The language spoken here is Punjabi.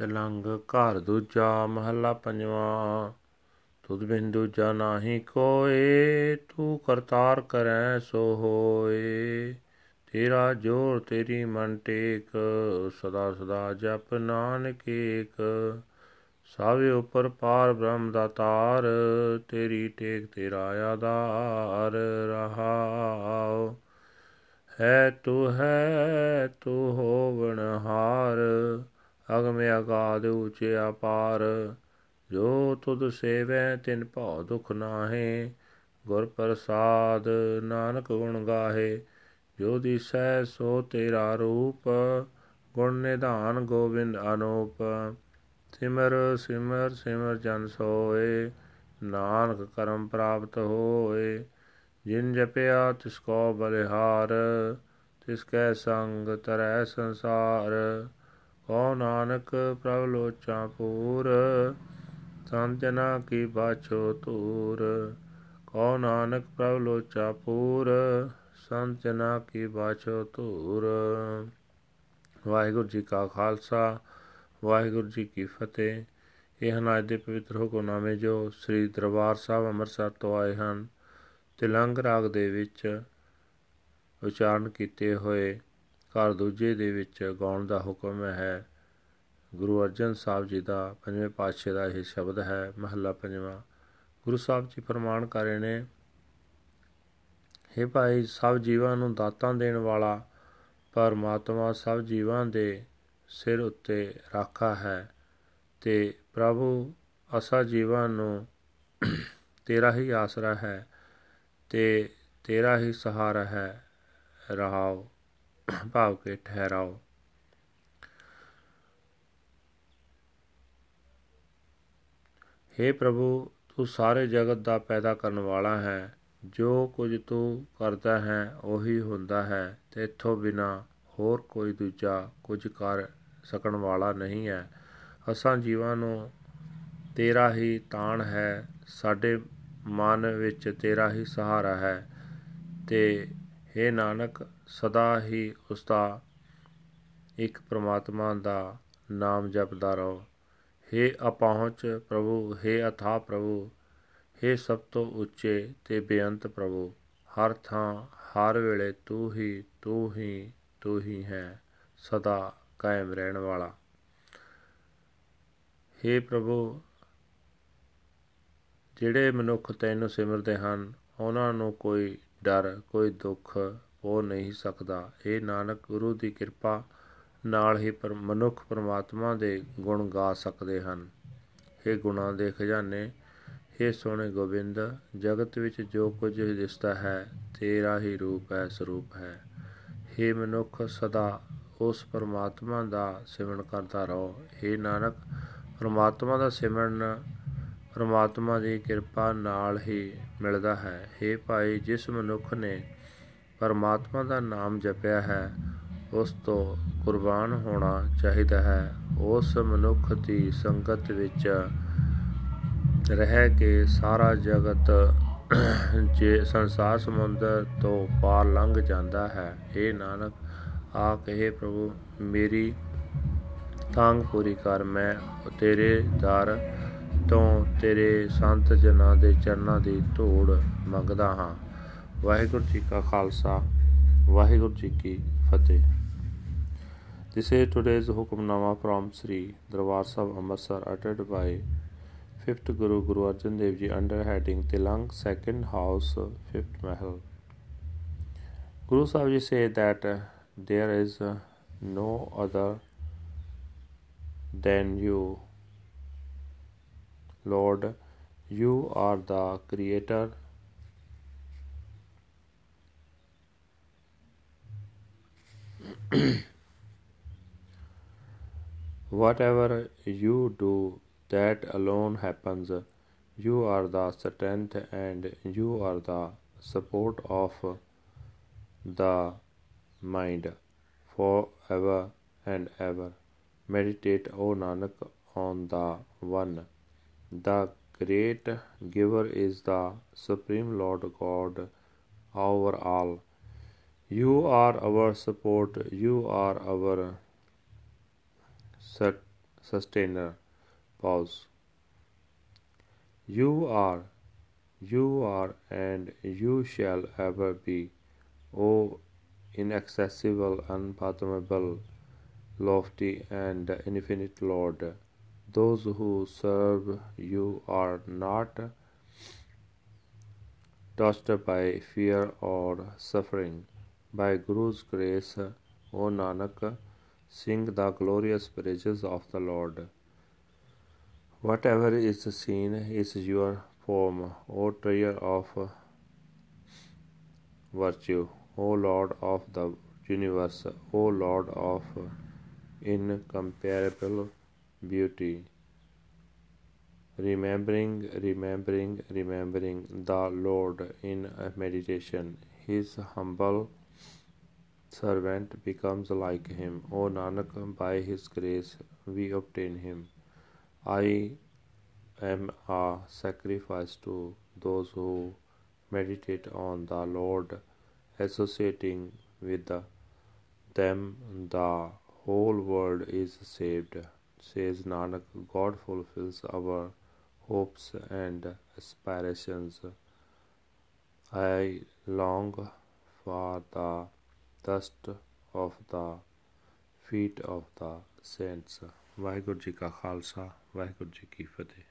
ਤਿਲੰਗ ਘਰ ਦੂਜਾ ਮਹੱਲਾ ਪੰਜਵਾਂ। ਤੁਧ ਬਿਨ ਦੂਜਾ ਨਾਹੀ ਕੋਏ, ਤੂੰ ਕਰਤਾਰ ਕਰੈ ਸੋ ਹੋਏ। ਤੇਰਾ ਜੋਰ ਤੇਰੀ ਮਨ ਟੇਕ, ਸਦਾ ਸਦਾ ਜਪ ਨਾਨਕ ਏਕ। ਸਾਵੇ ਉਪਰ ਪਾਰ ਬ੍ਰਹਮ ਦਾ ਤਾਰ, ਤੇਰੀ ਟੇਕ ਤੇਰਾ ਆਧਾਰ ਰਹਾਉ। ਹੈ ਤੂੰ ਹੈ ਤੂੰ ਹੋਵਣ ਹਾਰ ਅਗਮ ਅਗਾਦ ਉਚੇ ਅਪਾਰ, ਜੋ ਤੁਧ ਸੇਵੈ ਤਿਨ ਭਉ ਦੁਖ ਨਾਹੇ, ਗੁਰ ਪ੍ਰਸਾਦ ਨਾਨਕ ਗੁਣ ਗਾਹੇ, ਜੋ ਦਿਸੈ ਸੋ ਤੇਰਾ ਰੂਪ, ਗੁਣ ਨਿਧਾਨ ਗੋਬਿੰਦ ਅਨੂਪ। ਸਿਮਰ ਸਿਮਰ ਸਿਮਰ ਜਨ ਸੋਏ, ਨਾਨਕ ਕਰਮ ਪ੍ਰਾਪਤ ਹੋਏ। ਜਿਨ ਜਪਿਆ ਤਿਸ ਕੋ ਬਲਿਹਾਰ, ਤਿਸ ਕੈ ਸੰਗ ਤਰੈ ਸੰਸਾਰ। ਕੋ ਨਾਨਕ ਪ੍ਰਭ ਲੋਚਾ ਪੂਰ ਸੰਜਨਾ ਕੀ ਬਾਛੋ ਤੂਰ ਕੋ ਨਾਨਕ ਪ੍ਰਭ ਲੋਚਾ ਪੂਰ ਸੰਜਨਾ ਕੀ ਬਾਛੋ ਤੂਰ ਵਾਹਿਗੁਰੂ ਜੀ ਕਾ ਖਾਲਸਾ, ਵਾਹਿਗੁਰੂ ਜੀ ਕੀ ਫਤਿਹ। ਇਹ ਹਨ ਅੱਜ ਦੇ ਪਵਿੱਤਰ ਹੁਕਮਨਾਮੇ ਜੋ ਸ੍ਰੀ ਦਰਬਾਰ ਸਾਹਿਬ ਅੰਮ੍ਰਿਤਸਰ ਤੋਂ ਆਏ ਹਨ। ਤਿਲੰਗ ਰਾਗ ਦੇ ਵਿੱਚ ਉਚਾਰਨ ਕੀਤੇ ਹੋਏ ਘਰ ਦੂਜੇ ਦੇ ਵਿੱਚ ਗਾਉਣ ਦਾ ਹੁਕਮ ਹੈ। ਗੁਰੂ ਅਰਜਨ ਸਾਹਿਬ ਜੀ ਦਾ ਪੰਜਵੇਂ ਪਾਤਸ਼ਾਹ ਦਾ ਇਹ ਸ਼ਬਦ ਹੈ, ਮਹੱਲਾ ਪੰਜਵਾਂ। ਗੁਰੂ ਸਾਹਿਬ ਜੀ ਫਰਮਾਨ ਕਰ ਰਹੇ ਨੇ हे ਭਾਈ, ਸਭ ਜੀਵਾਂ ਨੂੰ ਦਾਤਾਂ ਦੇਣ ਵਾਲਾ ਪਰਮਾਤਮਾ ਸਭ ਜੀਵਾਂ ਦੇ ਸਿਰ ਉੱਤੇ ਰਾਖਾ ਹੈ ਤੇ ਪ੍ਰਭੂ ਅਸਾ ਜੀਵਾਂ ਨੂੰ ਤੇਰਾ ਹੀ ਆਸਰਾ ਹੈ ਤੇ ਤੇਰਾ ਹੀ ਸਹਾਰਾ ਹੈ। ਰਹਾਓ, ਭਾਵ ਕੇ ਠਹਿਰਾਓ। हे ਪ੍ਰਭੂ, ਤੂੰ ਸਾਰੇ ਜਗਤ ਦਾ ਪੈਦਾ ਕਰਨ ਵਾਲਾ ਹੈ। ਜੋ ਕੁਝ ਤੂੰ ਕਰਦਾ ਹੈ, ਉਹੀ ਹੁੰਦਾ ਹੈ। ਤੇ ਇਥੋਂ ਬਿਨਾ ਹੋਰ ਕੋਈ ਦੂਜਾ ਕੁਝ ਕਰ ਸਕਣ ਵਾਲਾ ਨਹੀਂ ਹੈ। ਅਸਾਂ ਜੀਵਾਂ ਨੂੰ ਤੇਰਾ ਹੀ ਤਾਣ ਹੈ। ਸਾਡੇ ਮਨ ਵਿੱਚ ਤੇਰਾ ਹੀ ਸਹਾਰਾ ਹੈ। ਤੇ हे ਨਾਨਕ, ਸਦਾ ਹੀ ਉਸ ਦਾ ਇੱਕ ਪ੍ਰਮਾਤਮਾ ਦਾ ਨਾਮ ਜਪਦਾ ਰਹੋ। हे ਅਪਹੁੰਚ ਪ੍ਰਭੂ हे ਅਥਾ ਪ੍ਰਭੂ हे ਸਭ ਤੋਂ ਉੱਚੇ ਤੇ ਬੇਅੰਤ ਪ੍ਰਭੂ ਹਰ ਥਾਂ ਹਰ ਵੇਲੇ ਤੂੰ ਹੀ ਤੂੰ ਹੀ ਤੂੰ ਹੀ ਹੈ ਸਦਾ ਕਾਇਮ ਰਹਿਣ ਵਾਲਾ हे ਪ੍ਰਭੂ ਜਿਹੜੇ ਮਨੁੱਖ ਤੈਨੂੰ ਸਿਮਰਦੇ ਹਨ ਉਹਨਾਂ ਨੂੰ ਕੋਈ ਡਰ ਕੋਈ ਦੁੱਖ ਹੋ ਨਹੀਂ ਸਕਦਾ ਇਹ ਨਾਨਕ ਗੁਰੂ ਦੀ ਕਿਰਪਾ ਨਾਲ ਹੀ ਪਰ ਮਨੁੱਖ ਪਰਮਾਤਮਾ ਦੇ ਗੁਣ ਗਾ ਸਕਦੇ ਹਨ ਇਹ ਗੁਣਾਂ ਦੇ ਖਜ਼ਾਨੇ ਇਹ ਸੋਹਣੇ ਗੋਬਿੰਦ ਜਗਤ ਵਿੱਚ ਜੋ ਕੁਝ ਦਿਸਦਾ ਹੈ ਤੇਰਾ ਹੀ ਰੂਪ ਹੈ ਸਰੂਪ ਹੈ हे ਮਨੁੱਖ ਸਦਾ ਉਸ ਪਰਮਾਤਮਾ ਦਾ ਸਿਮਰਨ ਕਰਦਾ ਰਹੋ हे ਨਾਨਕ ਪਰਮਾਤਮਾ ਦਾ ਸਿਮਰਨ ਪਰਮਾਤਮਾ ਦੀ ਕਿਰਪਾ ਨਾਲ ਹੀ ਮਿਲਦਾ ਹੈ हे ਭਾਈ ਜਿਸ ਮਨੁੱਖ ਨੇ ਪਰਮਾਤਮਾ ਦਾ ਨਾਮ ਜਪਿਆ ਹੈ ਉਸ ਤੋਂ ਕੁਰਬਾਨ ਹੋਣਾ ਚਾਹੀਦਾ ਹੈ। ਉਸ ਮਨੁੱਖ ਦੀ ਸੰਗਤ ਵਿੱਚ ਰਹਿ ਕੇ ਸਾਰਾ ਜਗਤ ਜੇ ਸੰਸਾਰ ਸਮੁੰਦਰ ਤੋਂ ਪਾਰ ਲੰਘ ਜਾਂਦਾ ਹੈ। ਇਹ ਨਾਨਕ ਆ ਕਹੇ ਪ੍ਰਭੂ, ਮੇਰੀ ਤਾਂਗ ਪੂਰੀ ਕਰ। ਮੈਂ ਤੇਰੇ ਦਰ ਤੋਂ ਤੇਰੇ ਸੰਤ ਜਨਾਂ ਦੇ ਚਰਨਾਂ ਦੀ ਧੂੜ ਮੰਗਦਾ ਹਾਂ। ਵਾਹਿਗੁਰੂ ਜੀ ਕਾ ਖਾਲਸਾ, ਵਾਹਿਗੁਰੂ ਜੀ ਕੀ ਫਤਿਹ। This is today's Hukamnama from Sri Darbar Sahib Amritsar uttered by 5th Guru Guru Arjan Dev Ji under heading Tilang 2nd House 5th Mahal. Guru Sahib Ji say that there is no other than you. Lord, you are the creator. Whatever you do, that alone happens. You are the strength and you are the support of the mind forever and ever. Meditate, O Nanak, on the One. The great giver is the Supreme Lord God over all. You are our support, you are our sustainer. Pause. You are, you are, and you shall ever be, O inaccessible, unfathomable, lofty, and infinite Lord. Those who serve you are not touched by fear or suffering. By Guru's grace, O Nanak, sing the glorious praises of the Lord. Whatever is seen is your form, O treasure of virtue, O Lord of the universe, O Lord of incomparable beauty remembering, remembering, remembering the Lord in meditation. His humble servant becomes like him. O Nanak, by his grace we obtain him. I am a sacrifice to those who meditate on the Lord, associating with them the whole world is saved. Says Nanak, God fulfills our hopes and aspirations. I long for the dust of the feet of the saints. Waheguru ji ਕਾ ਖਾਲਸਾ ਵਾਹਿਗੁਰੂ ਜੀ ਕੀ ਫਤਿਹ